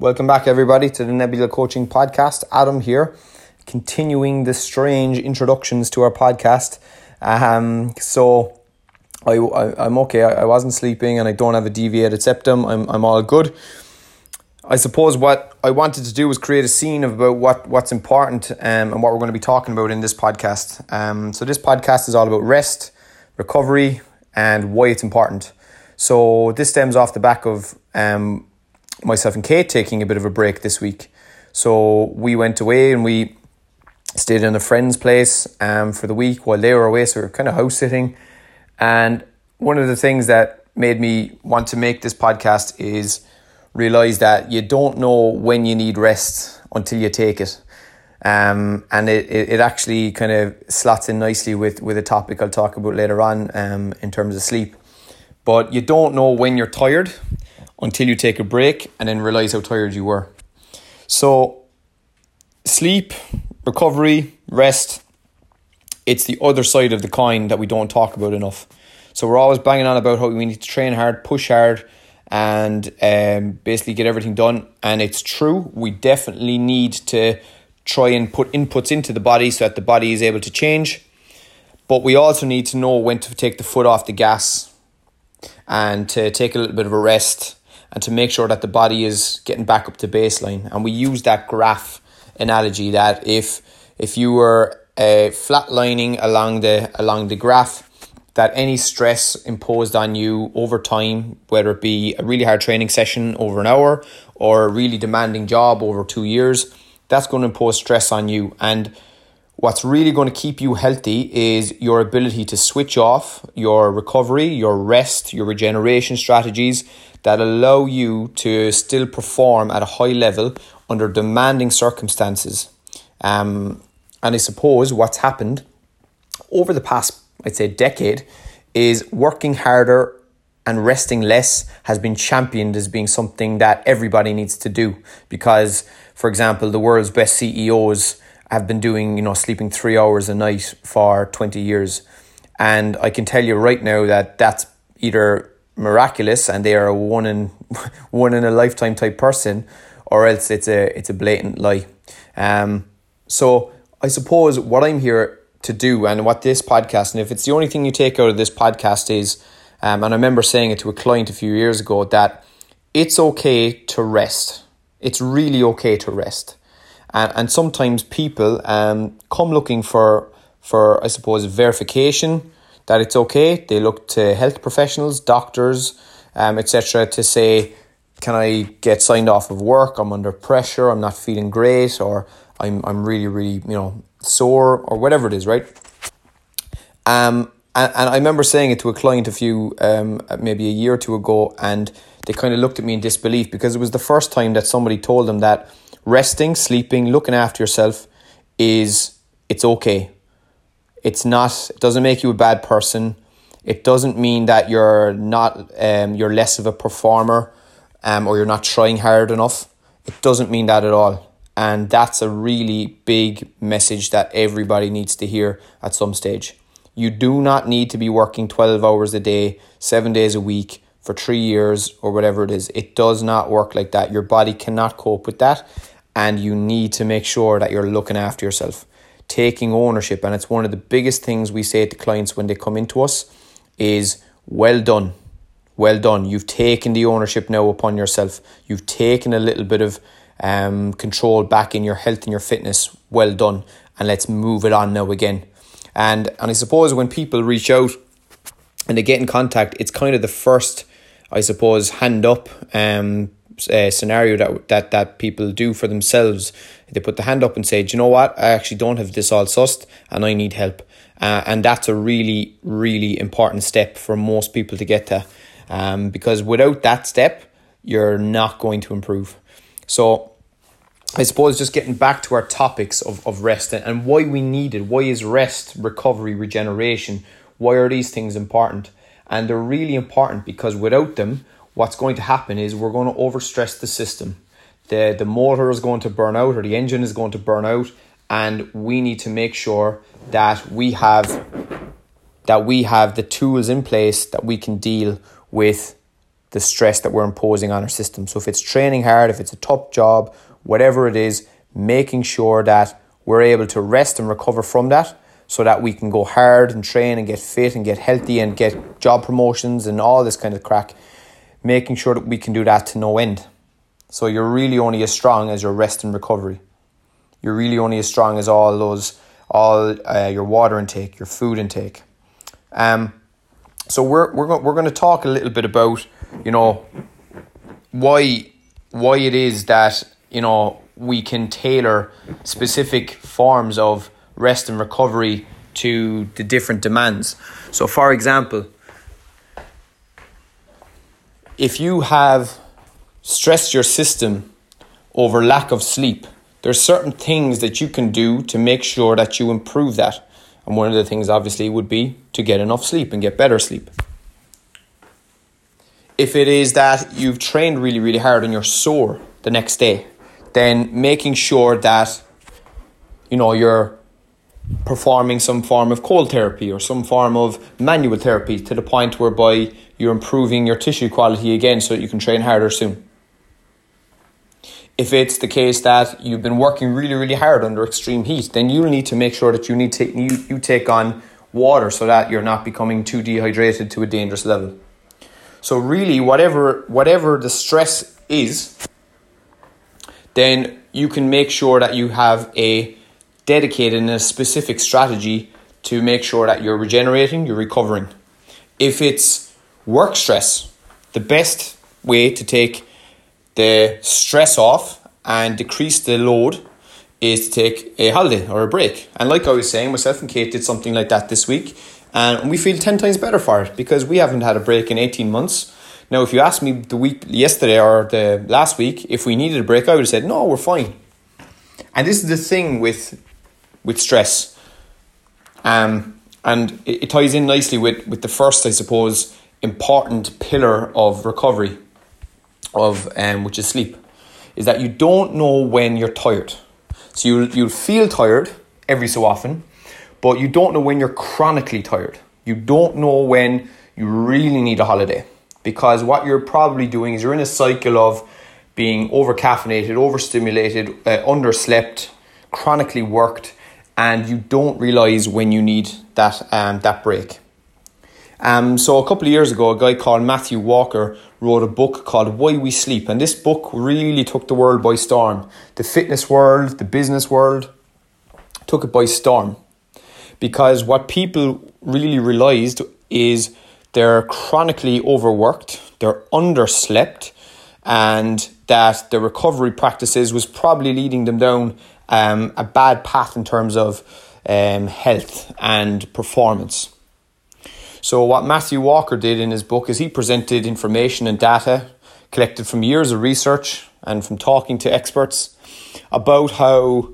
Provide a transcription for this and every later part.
Welcome back, everybody, to the Nebula Coaching Podcast. Adam here, continuing the strange introductions to our podcast. Um, so, I, I, am okay. I, I wasn't sleeping and I don't have a deviated septum. I'm, I'm all good. I suppose what I wanted to do was create a scene of about what, what's important um, and what we're going to be talking about in this podcast. Um, so, this podcast is all about rest, recovery, and why it's important. So, this stems off the back of um, myself and Kate taking a bit of a break this week. So we went away and we stayed in a friend's place um, for the week while they were away. So we are kind of house sitting. And one of the things that made me want to make this podcast is realize that you don't know when you need rest until you take it. Um, and it, it, it actually kind of slots in nicely with, with a topic I'll talk about later on um, in terms of sleep. But you don't know when you're tired until you take a break and then realize how tired you were. So, sleep, recovery, rest, it's the other side of the coin that we don't talk about enough. So, we're always banging on about how we need to train hard, push hard, and um, basically get everything done. And it's true, we definitely need to try and put inputs into the body so that the body is able to change. But we also need to know when to take the foot off the gas and to take a little bit of a rest and to make sure that the body is getting back up to baseline. And we use that graph analogy that if if you were uh, flatlining along the along the graph, that any stress imposed on you over time, whether it be a really hard training session over an hour or a really demanding job over two years, that's going to impose stress on you. And what's really going to keep you healthy is your ability to switch off your recovery, your rest, your regeneration strategies that allow you to still perform at a high level under demanding circumstances. Um, and I suppose what's happened over the past, I'd say, decade is working harder and resting less has been championed as being something that everybody needs to do. Because, for example, the world's best CEOs have been doing, you know, sleeping three hours a night for 20 years. And I can tell you right now that that's either miraculous and they are a one in one in a lifetime type person, or else it's a it's a blatant lie. Um, so I suppose what I'm here to do and what this podcast, and if it's the only thing you take out of this podcast is, um, and I remember saying it to a client a few years ago that it's okay to rest. It's really okay to rest, and and sometimes people um come looking for for I suppose verification that it's okay. They look to health professionals, doctors, um, etc., to say, "Can I get signed off of work? I'm under pressure. I'm not feeling great, or I'm I'm really really you know sore, or whatever it is." Right. Um, and, and I remember saying it to a client a few um maybe a year or two ago, and they kind of looked at me in disbelief because it was the first time that somebody told them that resting, sleeping, looking after yourself is it's okay it's not. It doesn't make you a bad person. It doesn't mean that you're not. Um, you're less of a performer, um, or you're not trying hard enough. It doesn't mean that at all. And that's a really big message that everybody needs to hear at some stage. You do not need to be working 12 hours a day, seven days a week for three years or whatever it is. It does not work like that. Your body cannot cope with that. And you need to make sure that you're looking after yourself taking ownership and it's one of the biggest things we say to clients when they come into us is well done well done you've taken the ownership now upon yourself you've taken a little bit of um, control back in your health and your fitness well done and let's move it on now again and and i suppose when people reach out and they get in contact it's kind of the first i suppose hand up um, uh, scenario that that that people do for themselves. They put the hand up and say, "Do you know what? I actually don't have this all sussed, and I need help." Uh, and that's a really, really important step for most people to get to, um, because without that step, you're not going to improve. So, I suppose just getting back to our topics of, of rest and, and why we need it. Why is rest, recovery, regeneration? Why are these things important? And they're really important because without them, what's going to happen is we're going to overstress the system. The, the motor is going to burn out or the engine is going to burn out and we need to make sure that we have that we have the tools in place that we can deal with the stress that we're imposing on our system. So if it's training hard, if it's a tough job, whatever it is, making sure that we're able to rest and recover from that so that we can go hard and train and get fit and get healthy and get job promotions and all this kind of crack. Making sure that we can do that to no end. So you're really only as strong as your rest and recovery. You're really only as strong as all those, all uh, your water intake, your food intake. Um, so we're we're going we're going to talk a little bit about you know why why it is that you know we can tailor specific forms of rest and recovery to the different demands. So, for example, if you have stressed your system over lack of sleep, there's certain things that you can do to make sure that you improve that. And one of the things, obviously, would be to get enough sleep and get better sleep. If it is that you've trained really, really hard and you're sore the next day, then making sure that you know you're performing some form of cold therapy or some form of manual therapy to the point whereby you're improving your tissue quality again so that you can train harder soon. If it's the case that you've been working really, really hard under extreme heat, then you'll need to make sure that you need to you, you take on water so that you're not becoming too dehydrated to a dangerous level. So really whatever whatever the stress is, then you can make sure that you have a dedicated in a specific strategy to make sure that you're regenerating, you're recovering. If it's work stress, the best way to take the stress off and decrease the load is to take a holiday or a break. And like I was saying, myself and Kate did something like that this week, and we feel 10 times better for it because we haven't had a break in 18 months. Now, if you asked me the week yesterday or the last week if we needed a break, I would have said, no, we're fine. And this is the thing with with stress. Um, and it, it ties in nicely with, with the first, I suppose, important pillar of recovery, of um, which is sleep, is that you don't know when you're tired. So you'll, you'll feel tired every so often, but you don't know when you're chronically tired. You don't know when you really need a holiday because what you're probably doing is you're in a cycle of being over caffeinated, overstimulated, uh, underslept, chronically worked, and you don't realize when you need that um, that break. Um, so a couple of years ago, a guy called Matthew Walker wrote a book called Why We Sleep, and this book really took the world by storm. The fitness world, the business world, took it by storm, because what people really realized is they're chronically overworked, they're underslept, and that the recovery practices was probably leading them down um, a bad path in terms of um, health and performance. So, what Matthew Walker did in his book is he presented information and data collected from years of research and from talking to experts about how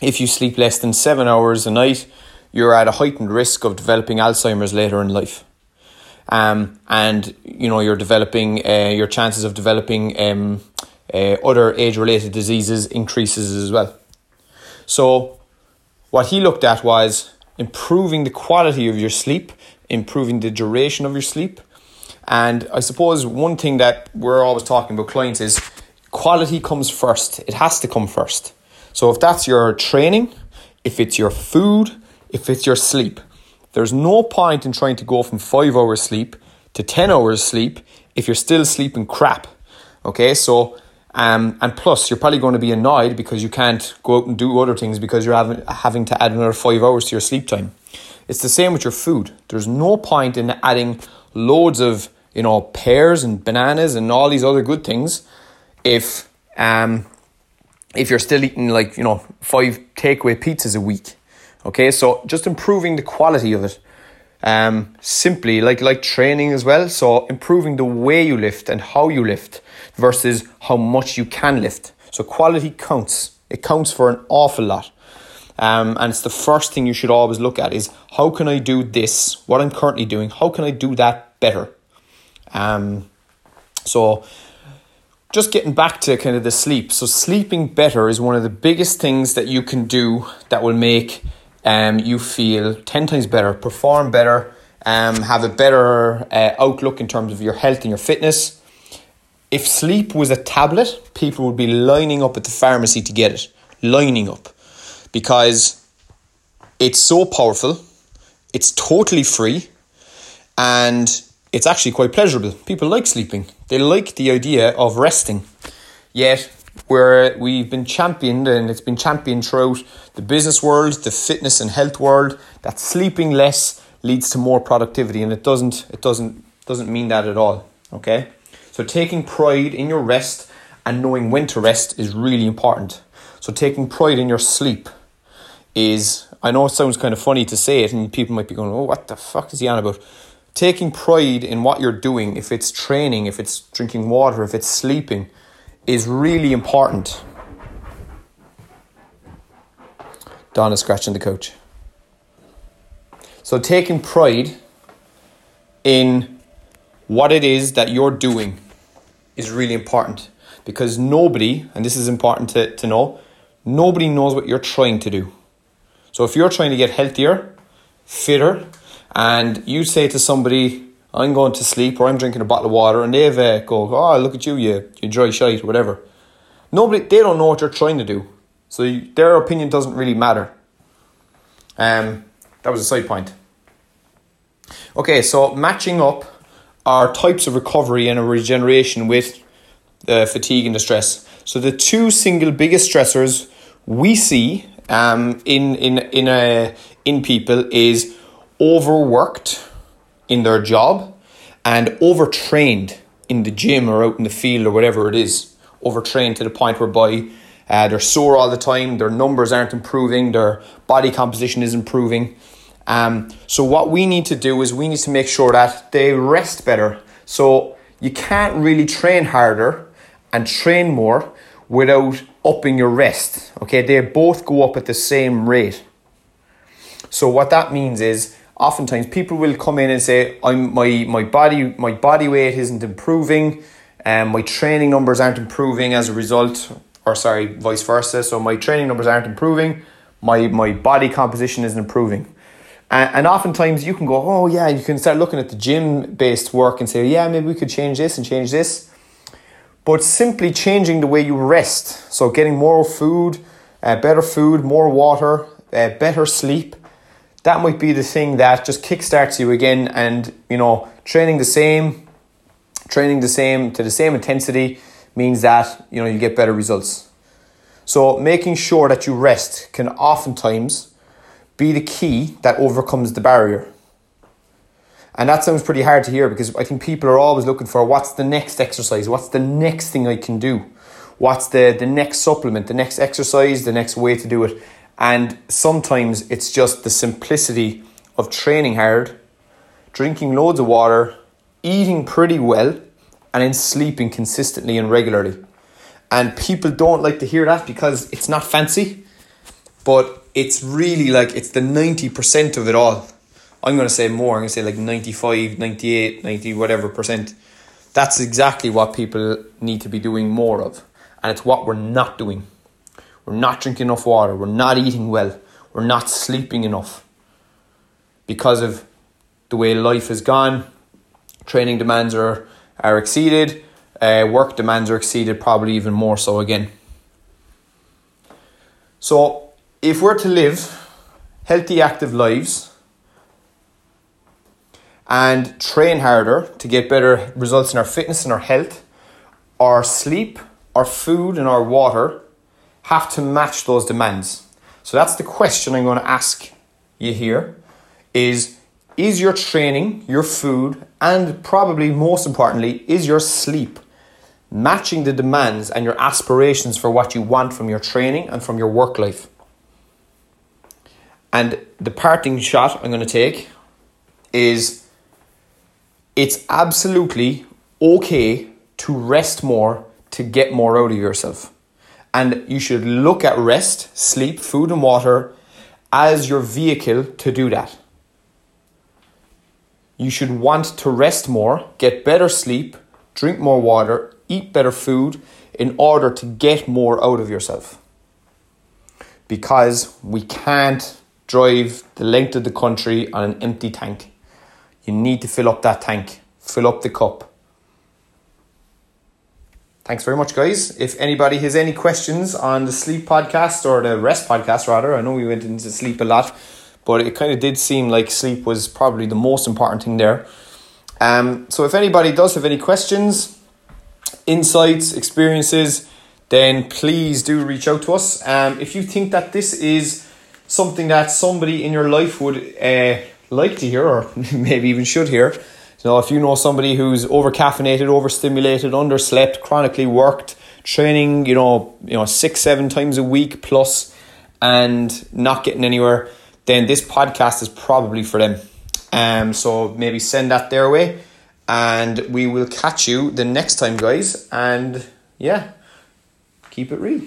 if you sleep less than seven hours a night, you're at a heightened risk of developing Alzheimer's later in life um, and you know you're developing uh, your chances of developing um, uh, other age related diseases increases as well. So what he looked at was improving the quality of your sleep, improving the duration of your sleep. And I suppose one thing that we're always talking about clients is quality comes first. It has to come first. So if that's your training, if it's your food, if it's your sleep, there's no point in trying to go from five hours sleep to 10 hours sleep if you're still sleeping crap. Okay, so, um, and plus, you're probably going to be annoyed because you can't go out and do other things because you're having, having to add another five hours to your sleep time. It's the same with your food. There's no point in adding loads of, you know, pears and bananas and all these other good things if, um, if you're still eating like, you know, five takeaway pizzas a week. Okay, so just improving the quality of it. Um, simply like like training as well. So improving the way you lift and how you lift versus how much you can lift. So quality counts. It counts for an awful lot. Um, and it's the first thing you should always look at is how can I do this, what I'm currently doing, how can I do that better? Um, so just getting back to kind of the sleep. So sleeping better is one of the biggest things that you can do that will make um, you feel 10 times better, perform better, um, have a better uh, outlook in terms of your health and your fitness. If sleep was a tablet, people would be lining up at the pharmacy to get it, lining up, because it's so powerful, it's totally free, and it's actually quite pleasurable. People like sleeping, they like the idea of resting. Yet, where we've been championed and it's been championed throughout the business world, the fitness and health world, that sleeping less leads to more productivity and it doesn't it doesn't doesn't mean that at all. Okay? So taking pride in your rest and knowing when to rest is really important. So taking pride in your sleep is I know it sounds kind of funny to say it and people might be going, Oh, what the fuck is he on about? Taking pride in what you're doing, if it's training, if it's drinking water, if it's sleeping, is really important. Don is scratching the coach. So taking pride in what it is that you're doing is really important because nobody, and this is important to, to know, nobody knows what you're trying to do. So if you're trying to get healthier, fitter, and you say to somebody, I'm going to sleep or I'm drinking a bottle of water and they've uh, go, oh, look at you, you, you dry shite whatever. Nobody, they don't know what you're trying to do. So you, their opinion doesn't really matter. Um, that was a side point. Okay, so matching up our types of recovery and regeneration with the fatigue and the stress. So the two single biggest stressors we see um, in in in a in people is overworked in their job and overtrained in the gym or out in the field or whatever it is. Overtrained to the point whereby uh, they're sore all the time, their numbers aren't improving, their body composition is improving. Um, so, what we need to do is we need to make sure that they rest better. So, you can't really train harder and train more without upping your rest. Okay, they both go up at the same rate. So, what that means is oftentimes people will come in and say, "I'm my my body my body weight isn't improving, and um, my training numbers aren't improving as a result, or sorry, vice versa. So my training numbers aren't improving, my my body composition isn't improving." And, and oftentimes you can go, "Oh yeah," you can start looking at the gym based work and say, "Yeah, maybe we could change this and change this." But simply changing the way you rest, so getting more food, uh, better food, more water, uh, better sleep, that might be the thing that just kickstarts you again and you know training the same training the same to the same intensity means that you know you get better results. So making sure that you rest can oftentimes be the key that overcomes the barrier. And that sounds pretty hard to hear because i think people are always looking for what's the next exercise what's the next thing i can do what's the the next supplement the next exercise the next way to do it and sometimes it's just the simplicity of training hard, drinking loads of water, eating pretty well, and then sleeping consistently and regularly. And people don't like to hear that because it's not fancy, but it's really like it's the 90% of it all. I'm going to say more, I'm going to say like 95, 98, 90, whatever percent. That's exactly what people need to be doing more of. And it's what we're not doing. We're not drinking enough water. We're not eating well. We're not sleeping enough. Because of the way life has gone, training demands are, are exceeded, uh, work demands are exceeded, probably even more so again. So, if we're to live healthy, active lives and train harder to get better results in our fitness and our health, our sleep, our food, and our water have to match those demands. So that's the question I'm going to ask you here is is your training, your food, and probably most importantly, is your sleep matching the demands and your aspirations for what you want from your training and from your work life? And the parting shot I'm going to take is it's absolutely okay to rest more to get more out of yourself. And you should look at rest, sleep, food, and water as your vehicle to do that. You should want to rest more, get better sleep, drink more water, eat better food in order to get more out of yourself. Because we can't drive the length of the country on an empty tank. You need to fill up that tank, fill up the cup. Thanks very much, guys. If anybody has any questions on the sleep podcast or the rest podcast, rather, I know we went into sleep a lot, but it kind of did seem like sleep was probably the most important thing there. Um, so if anybody does have any questions, insights, experiences, then please do reach out to us. Um, if you think that this is something that somebody in your life would uh, like to hear, or maybe even should hear, you know, if you know somebody who's over caffeinated, overstimulated, underslept, chronically worked, training, you know, you know, six, seven times a week plus, and not getting anywhere, then this podcast is probably for them. Um, so maybe send that their way, and we will catch you the next time, guys. And yeah, keep it real.